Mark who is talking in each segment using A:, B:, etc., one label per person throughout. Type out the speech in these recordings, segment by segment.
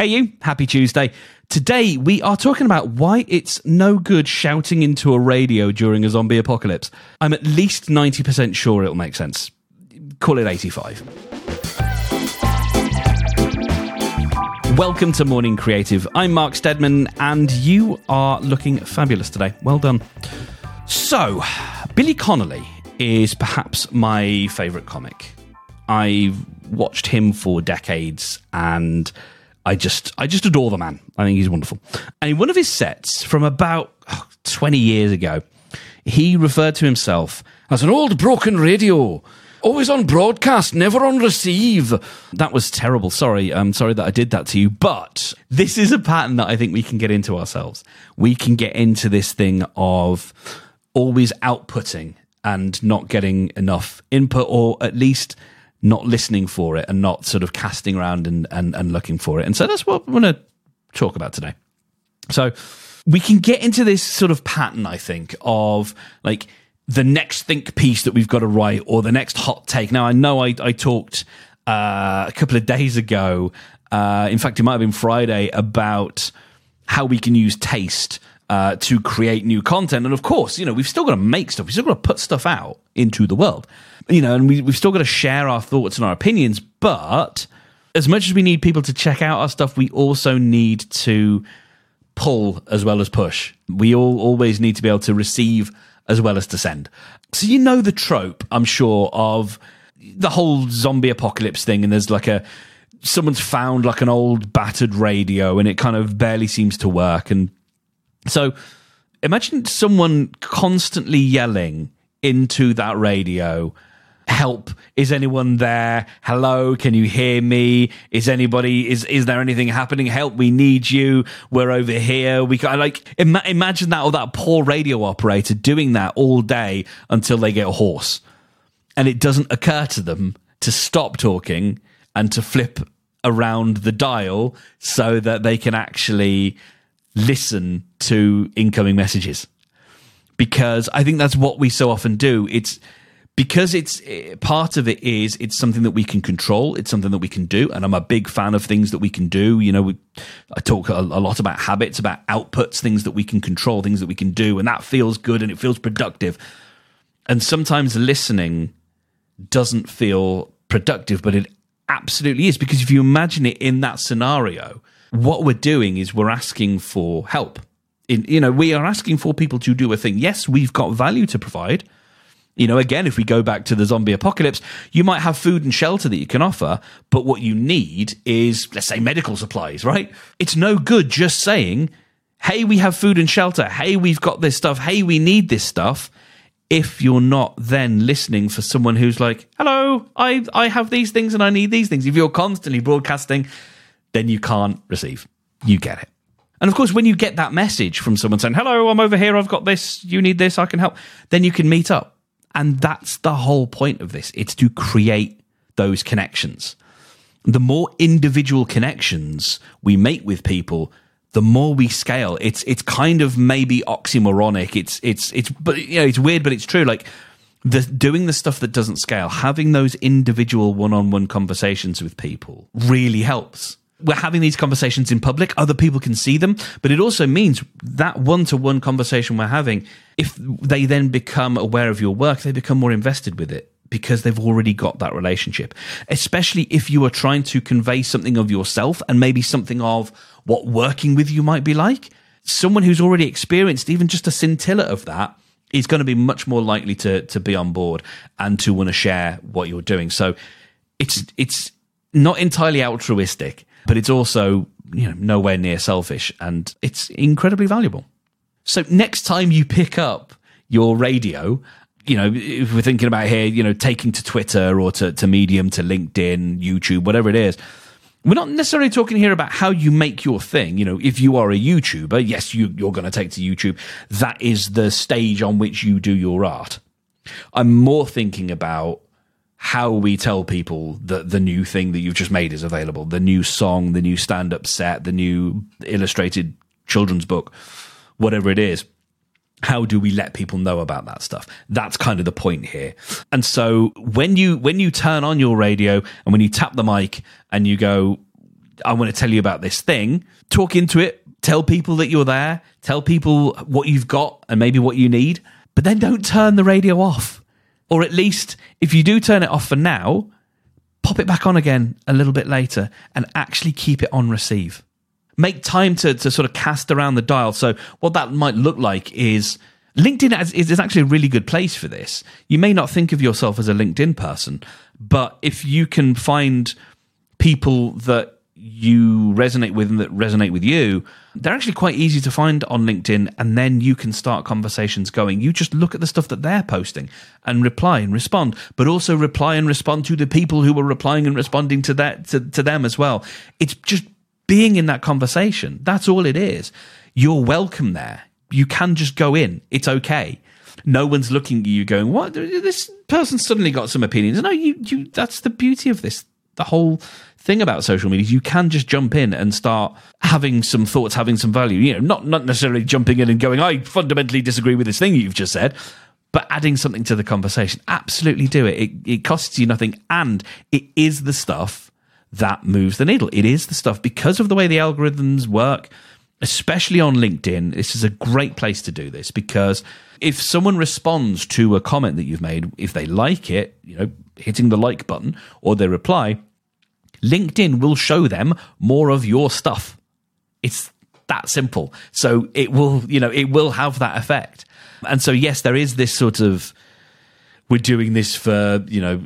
A: Hey, you. Happy Tuesday. Today, we are talking about why it's no good shouting into a radio during a zombie apocalypse. I'm at least 90% sure it'll make sense. Call it 85. Welcome to Morning Creative. I'm Mark Steadman, and you are looking fabulous today. Well done. So, Billy Connolly is perhaps my favourite comic. I've watched him for decades, and I just I just adore the man. I think he's wonderful. And in one of his sets from about oh, 20 years ago, he referred to himself as an old broken radio. Always on broadcast, never on receive. That was terrible. Sorry. I'm sorry that I did that to you. But this is a pattern that I think we can get into ourselves. We can get into this thing of always outputting and not getting enough input or at least not listening for it and not sort of casting around and, and, and looking for it. And so that's what we're going to talk about today. So we can get into this sort of pattern, I think, of like the next think piece that we've got to write or the next hot take. Now, I know I, I talked uh, a couple of days ago, uh, in fact, it might have been Friday, about how we can use taste uh, to create new content. And of course, you know, we've still got to make stuff. We've still got to put stuff out into the world, you know, and we, we've still got to share our thoughts and our opinions. But as much as we need people to check out our stuff, we also need to pull as well as push. We all always need to be able to receive as well as to send. So you know the trope, I'm sure, of the whole zombie apocalypse thing, and there's like a someone's found like an old battered radio and it kind of barely seems to work and so imagine someone constantly yelling into that radio help is anyone there? Hello can you hear me? Is anybody is is there anything happening? Help we need you. We're over here. We can like Im- imagine that or that poor radio operator doing that all day until they get hoarse and it doesn't occur to them to stop talking and to flip around the dial so that they can actually listen to incoming messages because I think that's what we so often do. It's because it's eh, part of it is it's something that we can control. It's something that we can do, and I'm a big fan of things that we can do. You know, we, I talk a, a lot about habits, about outputs, things that we can control, things that we can do, and that feels good and it feels productive. And sometimes listening doesn't feel productive, but it absolutely is because if you imagine it in that scenario, what we're doing is we're asking for help. In, you know, we are asking for people to do a thing. Yes, we've got value to provide. You know, again, if we go back to the zombie apocalypse, you might have food and shelter that you can offer, but what you need is, let's say, medical supplies, right? It's no good just saying, hey, we have food and shelter. Hey, we've got this stuff. Hey, we need this stuff. If you're not then listening for someone who's like, hello, I, I have these things and I need these things. If you're constantly broadcasting, then you can't receive. You get it. And of course, when you get that message from someone saying, hello, I'm over here, I've got this, you need this, I can help, then you can meet up. And that's the whole point of this. It's to create those connections. The more individual connections we make with people, the more we scale. It's it's kind of maybe oxymoronic. It's it's it's but you know, it's weird, but it's true. Like the doing the stuff that doesn't scale, having those individual one-on-one conversations with people really helps we're having these conversations in public other people can see them but it also means that one-to-one conversation we're having if they then become aware of your work they become more invested with it because they've already got that relationship. Especially if you are trying to convey something of yourself and maybe something of what working with you might be like someone who's already experienced even just a scintilla of that is going to be much more likely to to be on board and to want to share what you're doing. So it's it's not entirely altruistic but it's also you know nowhere near selfish and it's incredibly valuable. So next time you pick up your radio, you know, if we're thinking about here, you know, taking to Twitter or to, to Medium, to LinkedIn, YouTube, whatever it is, we're not necessarily talking here about how you make your thing. You know, if you are a YouTuber, yes, you, you're going to take to YouTube. That is the stage on which you do your art. I'm more thinking about how we tell people that the new thing that you've just made is available the new song the new stand-up set the new illustrated children's book whatever it is how do we let people know about that stuff that's kind of the point here and so when you when you turn on your radio and when you tap the mic and you go I want to tell you about this thing. Talk into it. Tell people that you're there. Tell people what you've got and maybe what you need. But then don't turn the radio off. Or at least, if you do turn it off for now, pop it back on again a little bit later and actually keep it on receive. Make time to, to sort of cast around the dial. So, what that might look like is LinkedIn is, is actually a really good place for this. You may not think of yourself as a LinkedIn person, but if you can find people that you resonate with and that resonate with you, they're actually quite easy to find on LinkedIn. And then you can start conversations going. You just look at the stuff that they're posting and reply and respond, but also reply and respond to the people who are replying and responding to that, to, to them as well. It's just being in that conversation. That's all it is. You're welcome there. You can just go in. It's okay. No one's looking at you going, what? This person suddenly got some opinions. No, you, you, that's the beauty of this. The whole thing about social media is you can just jump in and start having some thoughts, having some value. You know, not not necessarily jumping in and going, I fundamentally disagree with this thing you've just said, but adding something to the conversation. Absolutely do it. It, it costs you nothing, and it is the stuff that moves the needle. It is the stuff because of the way the algorithms work. Especially on LinkedIn, this is a great place to do this because if someone responds to a comment that you've made, if they like it, you know, hitting the like button or they reply, LinkedIn will show them more of your stuff. It's that simple. So it will, you know, it will have that effect. And so, yes, there is this sort of, we're doing this for, you know,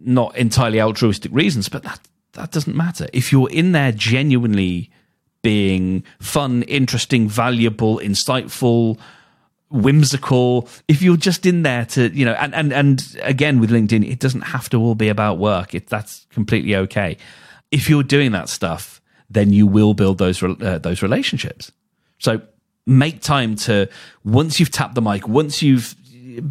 A: not entirely altruistic reasons, but that, that doesn't matter. If you're in there genuinely being fun, interesting, valuable, insightful, whimsical. If you're just in there to you know and and and again with linkedin it doesn't have to all be about work. It, that's completely okay. If you're doing that stuff then you will build those uh, those relationships. So make time to once you've tapped the mic once you've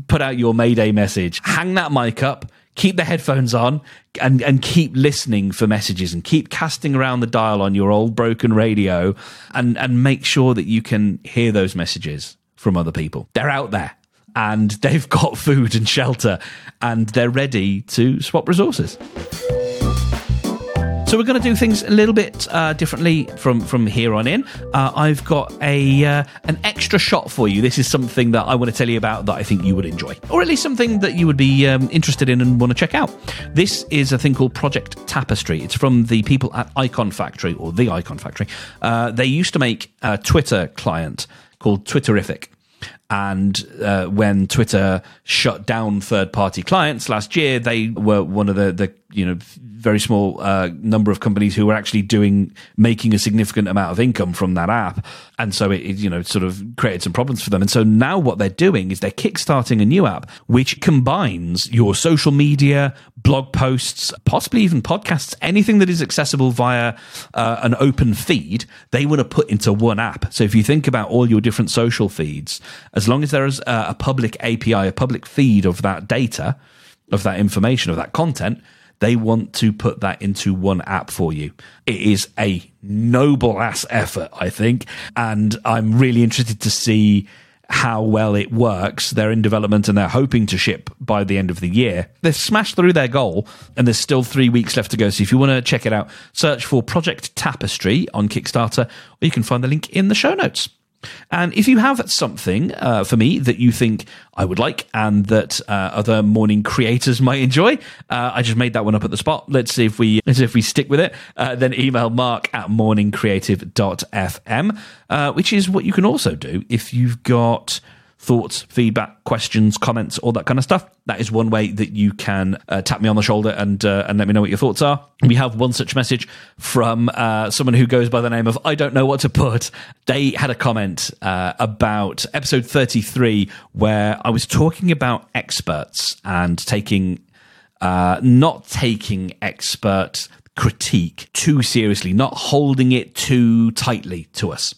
A: put out your mayday message hang that mic up keep the headphones on and and keep listening for messages and keep casting around the dial on your old broken radio and and make sure that you can hear those messages from other people. They're out there and they've got food and shelter and they're ready to swap resources. So we're going to do things a little bit uh, differently from from here on in. Uh, I've got a uh, an extra shot for you. This is something that I want to tell you about that I think you would enjoy, or at least something that you would be um, interested in and want to check out. This is a thing called Project Tapestry. It's from the people at Icon Factory or the Icon Factory. Uh, they used to make a Twitter client called Twitterrific. And uh, when Twitter shut down third party clients last year, they were one of the, the you know very small uh, number of companies who were actually doing making a significant amount of income from that app, and so it, it, you know sort of created some problems for them. And so now what they're doing is they're kickstarting a new app which combines your social media, blog posts, possibly even podcasts, anything that is accessible via uh, an open feed. They want to put into one app. So if you think about all your different social feeds, as long as there is a, a public API, a public feed of that data, of that information, of that content they want to put that into one app for you. It is a noble ass effort, I think. And I'm really interested to see how well it works. They're in development and they're hoping to ship by the end of the year. They've smashed through their goal and there's still three weeks left to go. So if you want to check it out, search for Project Tapestry on Kickstarter or you can find the link in the show notes. And if you have something uh, for me that you think I would like and that uh, other morning creators might enjoy, uh, I just made that one up at the spot. Let's see if we let's see if we stick with it. Uh, then email mark at morningcreative.fm, uh, which is what you can also do if you've got thoughts, feedback, questions, comments, all that kind of stuff. That is one way that you can uh, tap me on the shoulder and uh, and let me know what your thoughts are. We have one such message from uh, someone who goes by the name of I don't know what to put. They had a comment uh, about episode 33 where I was talking about experts and taking uh, not taking expert critique too seriously, not holding it too tightly to us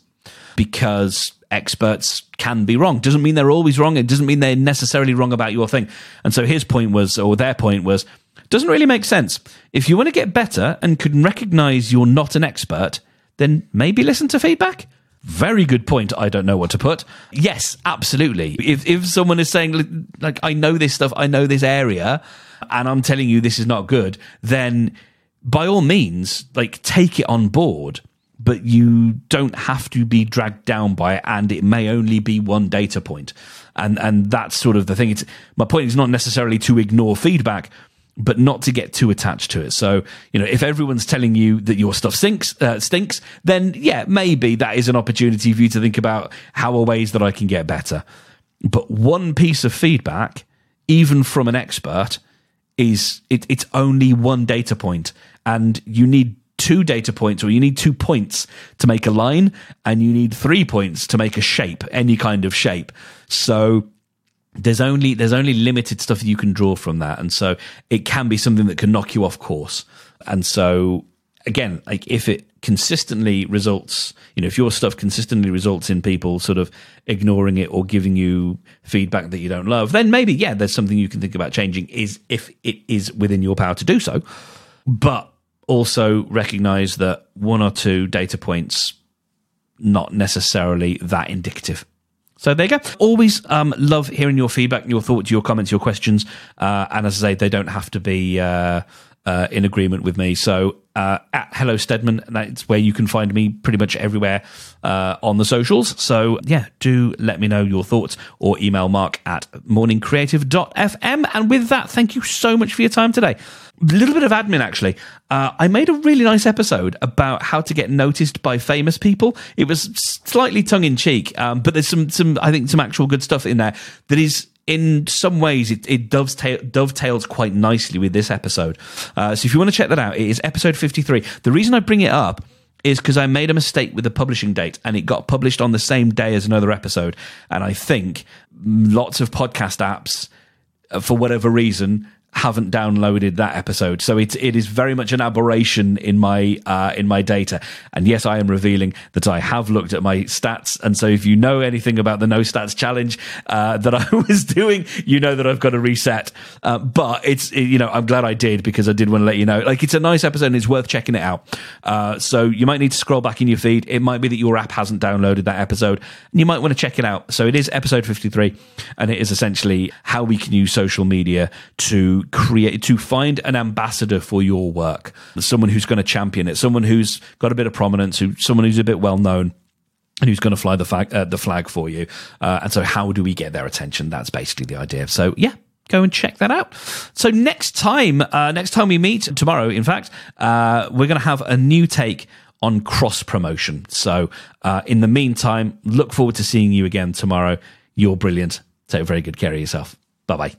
A: because experts can be wrong. Doesn't mean they're always wrong. It doesn't mean they're necessarily wrong about your thing. And so his point was, or their point was, doesn't really make sense. If you want to get better and can recognize you're not an expert, then maybe listen to feedback. Very good point. I don't know what to put. Yes, absolutely. If if someone is saying like I know this stuff, I know this area, and I'm telling you this is not good, then by all means, like take it on board, but you don't have to be dragged down by it, and it may only be one data point. And and that's sort of the thing. It's my point is not necessarily to ignore feedback, but not to get too attached to it. So, you know, if everyone's telling you that your stuff stinks, uh, stinks, then yeah, maybe that is an opportunity for you to think about how are ways that I can get better. But one piece of feedback, even from an expert, is it, it's only one data point, and you need two data points, or you need two points to make a line, and you need three points to make a shape, any kind of shape. So there's only there's only limited stuff you can draw from that, and so it can be something that can knock you off course. And so again, like if it consistently results, you know, if your stuff consistently results in people sort of ignoring it or giving you feedback that you don't love, then maybe yeah, there's something you can think about changing. Is if it is within your power to do so, but also recognize that one or two data points not necessarily that indicative. So there you go. Always um, love hearing your feedback, your thoughts, your comments, your questions. Uh, and as I say, they don't have to be uh, uh, in agreement with me. So uh, at Hello Steadman, that's where you can find me pretty much everywhere uh, on the socials. So yeah, do let me know your thoughts or email mark at morningcreative.fm. And with that, thank you so much for your time today a little bit of admin actually. Uh, I made a really nice episode about how to get noticed by famous people. It was slightly tongue in cheek, um, but there's some some I think some actual good stuff in there that is in some ways it, it dovetail, dovetails quite nicely with this episode. Uh, so if you want to check that out, it is episode 53. The reason I bring it up is because I made a mistake with the publishing date and it got published on the same day as another episode. And I think lots of podcast apps, uh, for whatever reason, haven't downloaded that episode. So it it is very much an aberration in my uh, in my data. And yes, I am revealing that I have looked at my stats. And so if you know anything about the no stats challenge uh, that I was doing, you know that I've got to reset. Uh, but it's it, you know I'm glad I did because I did want to let you know. Like it's a nice episode and it's worth checking it out. Uh, so you might need to scroll back in your feed. It might be that your app hasn't downloaded that episode, and you might want to check it out. So it is episode 53, and it is essentially how we can use social media to create to find an ambassador for your work, someone who's going to champion it, someone who's got a bit of prominence, who someone who's a bit well known and who's going to fly the flag, uh, the flag for you. Uh, and so, how do we get their attention? That's basically the idea. So, yeah, go and check that out. So next time, uh, next time we meet tomorrow, in fact, uh, we're going to have a new take on cross promotion. So, uh, in the meantime, look forward to seeing you again tomorrow. You're brilliant. Take very good care of yourself. Bye bye.